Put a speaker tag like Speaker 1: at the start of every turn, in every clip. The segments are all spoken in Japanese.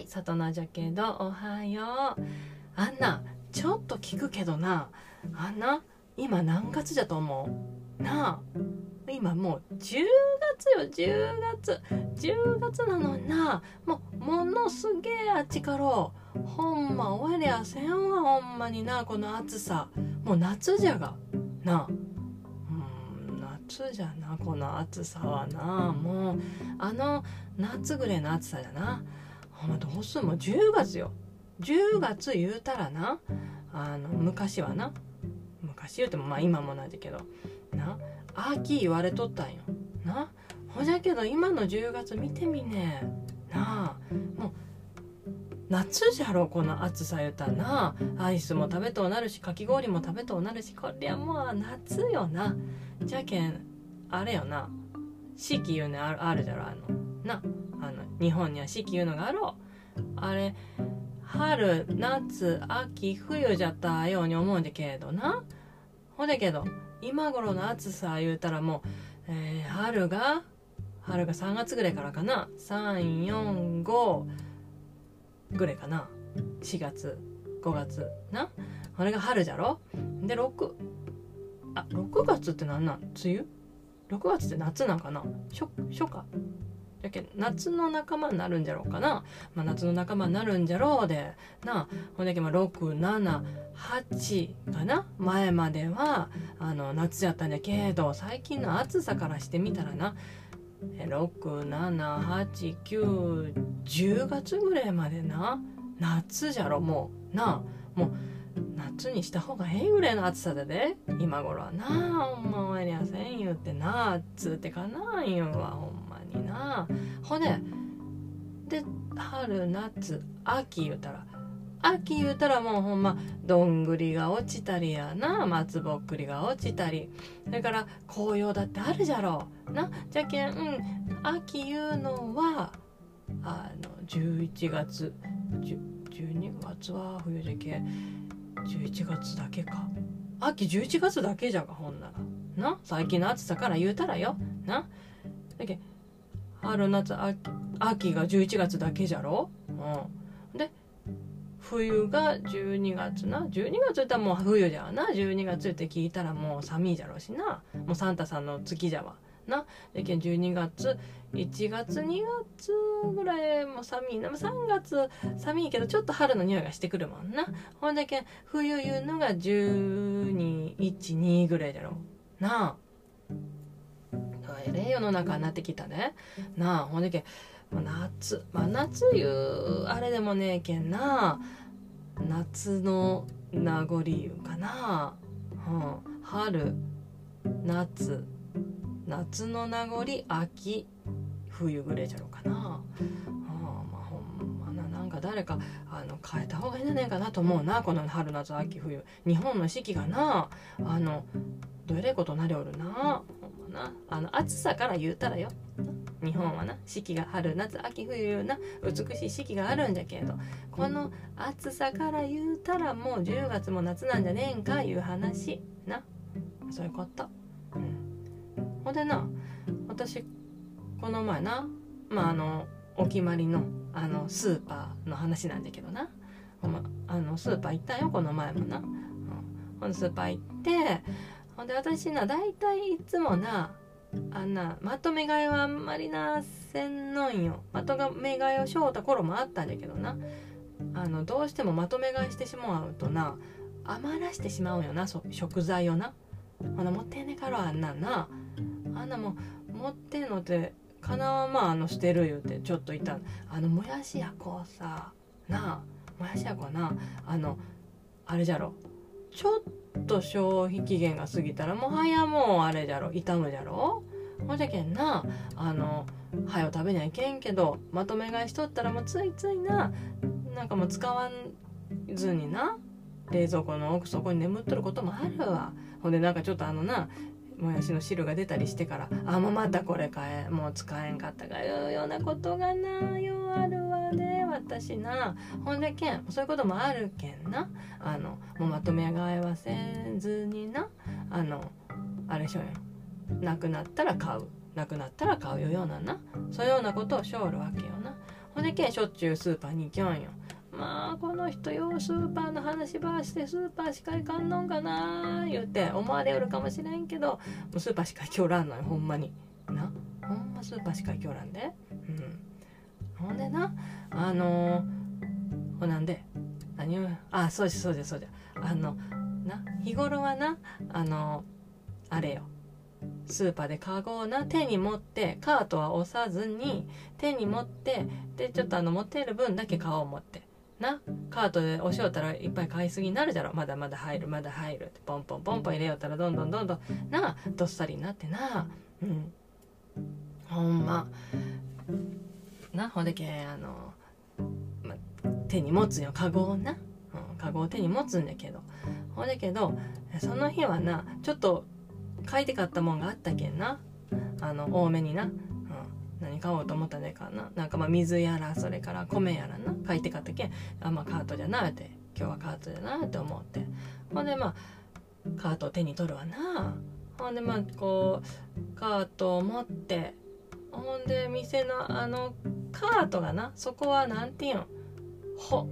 Speaker 1: い里奈じゃけどおはよう。あんなちょっと聞くけどな。あんな今何月じゃと思う？なあ今もう10月よ10月。10月なのにな。もうものすげえあっちからほんま終わりやせんわほんまになこの暑さ。もう夏じゃが。なあ。うん夏じゃなこの暑さはな。もうあの夏ぐらいの暑さじゃな。ほんまどうすんもう10月よ。10月言うたらなあの昔はな。昔言うてもまあ今もなんだけどな秋言われとったんよ。なほじゃけど今の10月見てみね。なあもう夏じゃろこの暑さ言うたらな。アイスも食べとうなるしかき氷も食べとうなるしこりゃもう夏よな。じゃけんあれよな。四季いうのあるあるじゃろあの。な日本には四季いうのがあろう。あれ春夏秋冬じゃったように思うんだけどな。ほんだけど今頃の暑さ言うたらもう、えー、春が春が3月ぐらいからかな。345ぐらいかな。4月5月な。あれが春じゃろ。で6あ6月って何なん？梅雨 ?6 月って夏なんかな？初初夏。だけ夏の仲間になるんじゃろうかな、まあ、夏の仲間になるんじゃろうでなほんだけまあ678かな。前まではあの夏やったんだけど最近の暑さからしてみたらな。678910月ぐらいまでな。夏じゃろもう。なもう夏にした方がええぐらいの暑さで。ね今頃は。なあほんま終わりやせん言うてなっつってかなん言うわほんにな。ほんで春夏秋言うたら秋言うたらもうほんまどんぐりが落ちたりやな松ぼっくりが落ちたり。それから紅葉だってあるじゃろう。なじゃけん、うん、秋いうのはあの11月12月は冬じゃけ11月だけか。秋11月だけじゃがほんなら。な最近の暑さから言うたらよ。なだけ春夏秋秋が11月だけじゃろ、うん、で冬が12月な？12月ったらもう冬じゃな。12月って聞いたらもう寒いじゃろうしな。もうサンタさんの月じゃわな。でけん12月1月2月ぐらいも寒いな。3月寒いけどちょっと春の匂いがしてくるもんな。ほんだけん冬いうのが1212ぐらいじゃろな。あえれえ世の中になってきたね。なあほんだけ夏真、夏いうあれでもねえけんな。夏の名残いうかな、うん、春夏。夏の名残秋。冬ぐらいじゃろうかな、あまあほんまななんか誰かあの変えた方がいいんじゃないかなと思うな。この春夏秋冬。日本の四季がな。あのどえれいことなりおるな。ほんまな。あの暑さから言うたらよ。日本はな。四季が春夏秋冬な。美しい四季があるんじゃけど。この暑さから言うたらもう10月も夏なんじゃねえんかいう話。な。そういうこと。ほんでな私この前なまああのお決まりのあのスーパーの話なんだけどな、まあのスーパー行ったよこの前もな、うん、ほんでスーパー行ってほんで私な大体いつもなあんなまとめ買いはあんまりなせんのんよ。まとめ買いをしょうた頃もあったんだけどな。あのどうしてもまとめ買いしてしまうとな余らしてしまうよな食材をな。ほな持ってんねからあんなんな。あんなも持ってんのってかなはまああの捨てる言うてちょっといたあのもやしやこうさなあもやしやこなあのあれじゃろ。ちょっと消費期限が過ぎたらもはやもうあれじゃろ傷むじゃろ。ほじゃけんなあのはよ食べにはいけんけどまとめ買いしとったらもうついついななんかもう使わずにな冷蔵庫の奥底に眠っとることもあるわ。ほんでなんかちょっとあのなもやしの汁が出たりしてからあもうまたこれ買えもう使えんかったかいうようなことがなよあるわね私なほんでけんそういうこともあるけんな。あのもうまとめ買いはせずにな。あのあれしょよ。なくなったら買う。なくなったら買うようなな。そういうようなことをしょうるわけよな。ほんでけんしょっちゅうスーパーに行きょんよ。まあこの人ようスーパーの話ばしてスーパーしか行かんのんかな。言うて思われよるかもしれんけどもうスーパーしか行きおらんのよほんまに。な。ほんまスーパーしか行きおらんで。うん。ほんでなあのー、ほなんで何をあそうですそうですそうじゃ。あのな日頃はなあのあれよ。スーパーでカゴをな手に持ってカートは押さずに手に持ってでちょっとあの持っている分だけ顔を持って。なカートで押しよったらいっぱい買いすぎになるじゃろ。まだまだ入るまだ入るってポンポンポンポン入れよったらどんどんどんどん。などっさりになってな。うん。ほんま。なほんでけあの、ま、手に持つよカゴをな、うん、カゴを手に持つんだけど。ほんだけどその日はなちょっと買いて買ったもんがあったけんな。あの多めにな、うん、何買おうと思ったねかな。なんかまあ水やらそれから米やらな買いて買ったけん。あまあカートじゃなって今日はカートじゃなって思って。ほんでまあカートを手に取るわな。ほんでまあこうカートを持ってほんで店のあのカートがなそこは何て言うん？ほ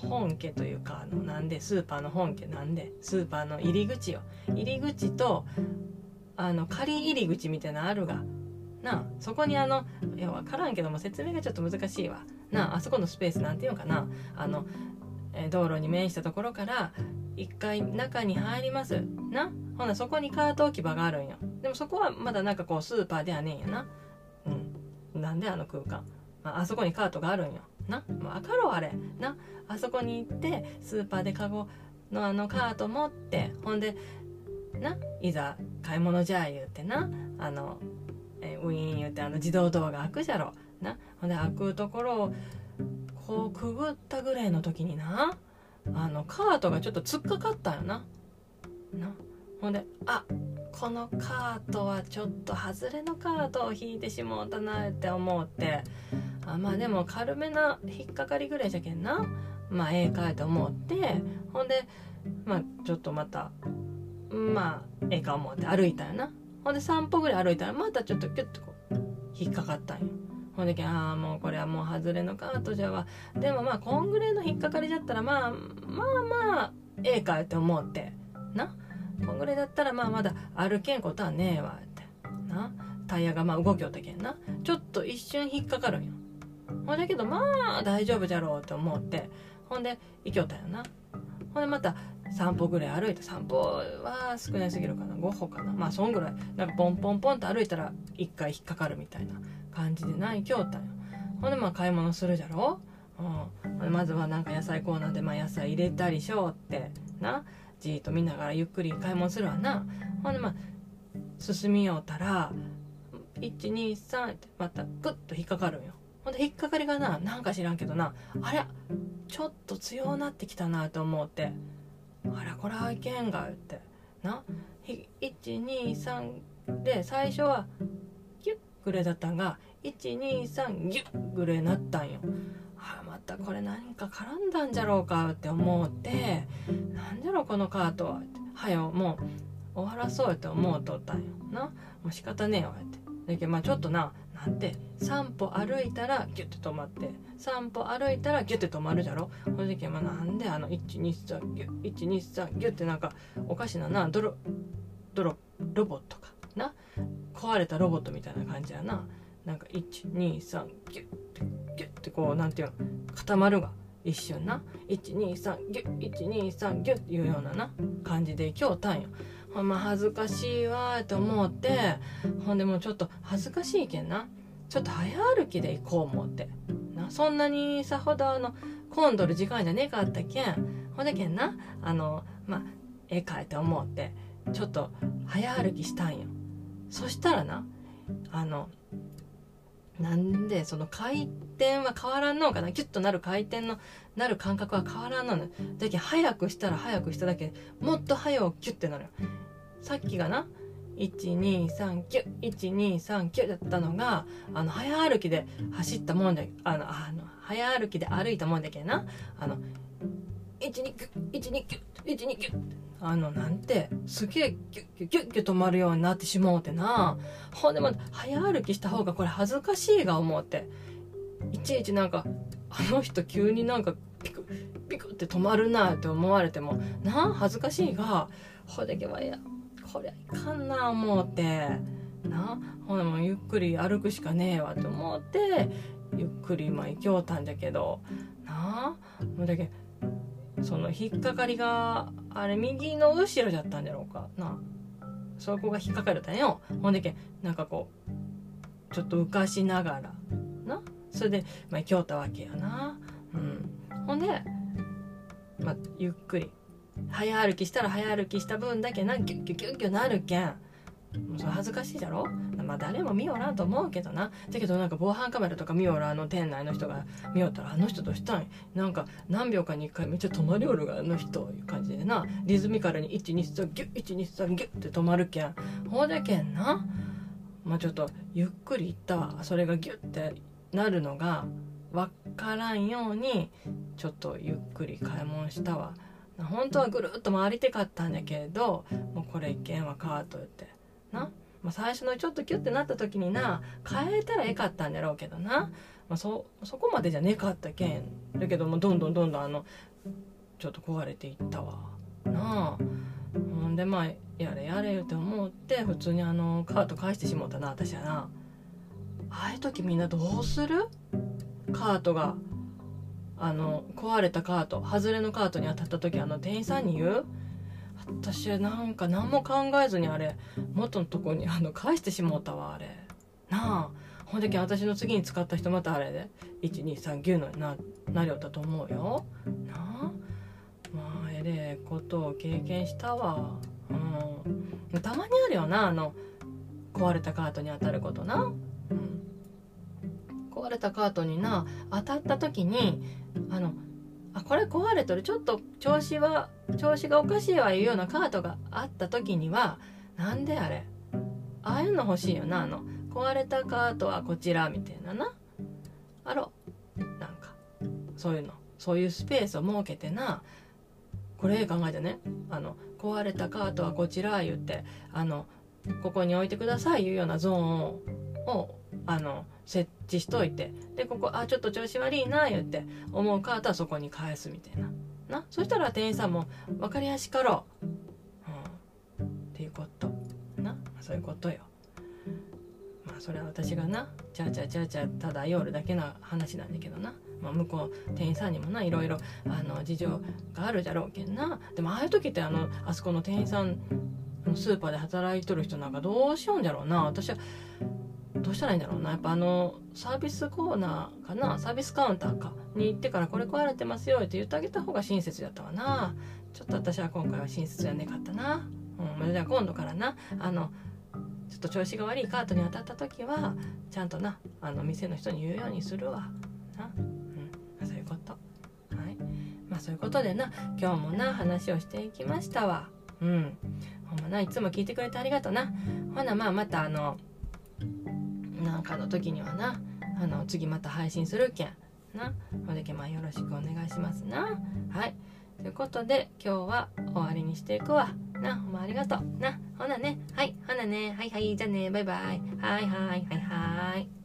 Speaker 1: 本家というかあのなんでスーパーの本家なんでスーパーの入り口よ。入り口とあの仮入り口みたいなのあるがなあそこにあのいや分からんけども説明がちょっと難しいわ。なああそこのスペースなんていうのかな？あの、え道路に面したところから一回中に入ります。なほなそこにカート置き場があるんよ。でもそこはまだなんかこうスーパーではねえんやな。うん。なんであの空間？あそこにカートがあるんよ。な？分かろうあれ。な？あそこに行ってスーパーでカゴのあのカート持ってほんでな？いざ買い物じゃあ言うてな？あの、えウィーン言うてあの自動ドアが開くじゃろ。な？ほんで開くところをこうくぐったぐらいの時になあのカートがちょっと突っかかったよな。な？ほんであこのカートはちょっと外れのカートを引いてしもうたなって思って。あまあでも軽めな引っかかりぐらいじゃけんな。まあええかいと思って。ほんでまあちょっとまたまあええか思って歩いたよな。ほんで散歩ぐらい歩いたらまたちょっとキュッとこう引っかかったんよ。ほんでけああもうこれはもう外れのカートじゃわ。でもまあこんぐらいの引っかかりじゃったらまあまあまあええかいって思って。な。こんぐらいだったらまあまだ歩けんことはねえわって。な。タイヤがまあ動きよったけんな。ちょっと一瞬引っかかるんよ。ほんだけどまあ大丈夫じゃろうって思って。ほんで行きよったよな。ほんでまた散歩ぐらい歩いて散歩は少ないすぎるかな。5歩かな。まあそんぐらい。なんかポンポンポンと歩いたら1回引っかかるみたいな。感じでないきょったんよ。ほんでまあ買い物するじゃろ。うん、まずはなんか野菜コーナーでまあ野菜入れたりしようって。な。じーっと見ながらゆっくり買い物するわな。ほんでまあ進みようたら123ってまたグッと引っかかるんよ。ほんで引っかかりがななんか知らんけどな。あれちょっと強なってきたなと思って。あらこれはいけんが言って。な。123で最初はギュッぐらいだったんが123ギュッぐらいなったんよ。あまたこれ何か絡んだんじゃろうかって思ってなんじゃろこのカートははよもう終わらそうって思うとったんよな。もう仕方ねえわって。だけどまあちょっとななんて3歩歩いたらギュッて止まって3歩歩いたらギュッて止まるじゃろ。ほんでけまあなんであの123ギュッ123ギュッてなんかおかしななドロドロロボットかな。壊れたロボットみたいな感じやな。なんか123ギュッてギュッてこうなんていうの固まるが一瞬な。123ギュッ123ギュッっていうようなな感じで今日たんよ。ほんま恥ずかしいわと思って。ほんでもうちょっと恥ずかしいけんな。ちょっと早歩きで行こう思って。なそんなにさほどあの混んどる時間じゃねえかったけん。ほんでけんなあのまあええかいって思ってちょっと早歩きしたんよ。そしたらなあのなんでその回転は変わらんのかな？キュッとなる回転のなる感覚は変わらんのね。だけ早くしたら早くしただけもっと早くキュッてなるさっきがな12391239だったのがあの早歩きで走ったもんであのあの早歩きで歩いたもんだけな。あの12912912あのなんてすげえギュッギュッギュッギュッ止まるようになってしもうてなほんでも早歩きした方がこれ恥ずかしいが思うていちいちなんかあの人急になんかピクピクって止まるなって思われてもなあ恥ずかしいがほでけばいやこりゃいかんな思ってなほなもゆっくり歩くしかねえわと思ってゆっくりまあ行きょうたんだけどなあもうだけその引っかかりがあれ右の後ろじゃったんだろうかな。そこが引っかかれたんよ。ほんでけなんかこうちょっと浮かしながらな。それでまあ行きょうたわけやな。うん。ほんでまあゆっくり。早歩きしたら早歩きした分だけなギュッギュッギュッギュなるけん。もうそれ恥ずかしいじゃろ？まあ誰も見よらんと思うけどな。だけどなんか防犯カメラとか見よらあの店内の人が見よったらあの人どうしたん？なんか何秒かに1回めっちゃ止まりおるがあの人いう感じでな。リズミカルに123ギュッ123ギュッって止まるけん。ほうじゃけんな。まあちょっとゆっくりいった。わそれがギュッてなるのが分からんようにちょっとゆっくり買い物したわ。本当はぐるっと回りたかったんだけどもうこれ一件はカートって。な、まあ、最初のちょっとキュッてなった時にな変えたらえかったんだろうけどな、まあ、そそこまでじゃねえかったけんだけどもどんどんどんどんあのちょっと壊れていったわ。なあ。ほんでまあやれやれって思って普通にあのカート返してしもうたな私はな。ああいう時みんなどうする？カートが。あの壊れたカート外れのカートに当たった時あの店員さんに言う？私はなんか何も考えずにあれ元のとこにあの返してしもうたわあれ。なあほんでけ私の次に使った人またあれで1239のななりょったと思うよ。なあまあえれえことを経験したわ。うん。たまにあるよなあの壊れたカートに当たることな。うん。壊れたカートにな当たった時にあのあこれ壊れとる。ちょっと調子は調子がおかしいわいうようなカートがあった時にはなんであれ？ああいうの欲しいよな。あの壊れたカートはこちらみたいなな。あろ。なんかそういうの。そういうスペースを設けてな。これ考えてね。あの壊れたカートはこちら言ってあのここに置いてくださいいうようなゾーンををあの設置しといてでここあちょっと調子悪いな言って思うカートはそこに返すみたいな。な？そしたら店員さんも分かりやしかろう、うん、っていうこと。な？そういうことよ。まあそれは私がなちゃちゃちゃちゃただ夜だけな話なんだけどな、まあ、向こう店員さんにもないろいろあの事情があるじゃろうけんな。でもああいう時ってあのあそこの店員さんスーパーで働いとる人なんかどうしようんじゃろうな。私はどうしたらいいんだろうな。やっぱあのサービスコーナーかな。サービスカウンターか。に行ってからこれ壊れてますよって言ってあげた方が親切だったわな。ちょっと私は今回は親切じゃねかったな、うん、じゃあ今度からな。あのちょっと調子が悪いカートに当たった時はちゃんとなあの店の人に言うようにするわ。な、うん、そういうこと。はい。まあそういうことでな。今日もな話をしていきましたわ。うん。ほんまないつも聞いてくれてありがとうな。ほなまあまたあのなんかの時にはなあの次また配信するけんな。ほでけまあよろしくお願いしますな。はい。ということで今日は終わりにしていくわ。なほんまありがとう。なほなね。はい。ほなね。はいはい。じゃあね。バイバイ。はいはい。はいはい。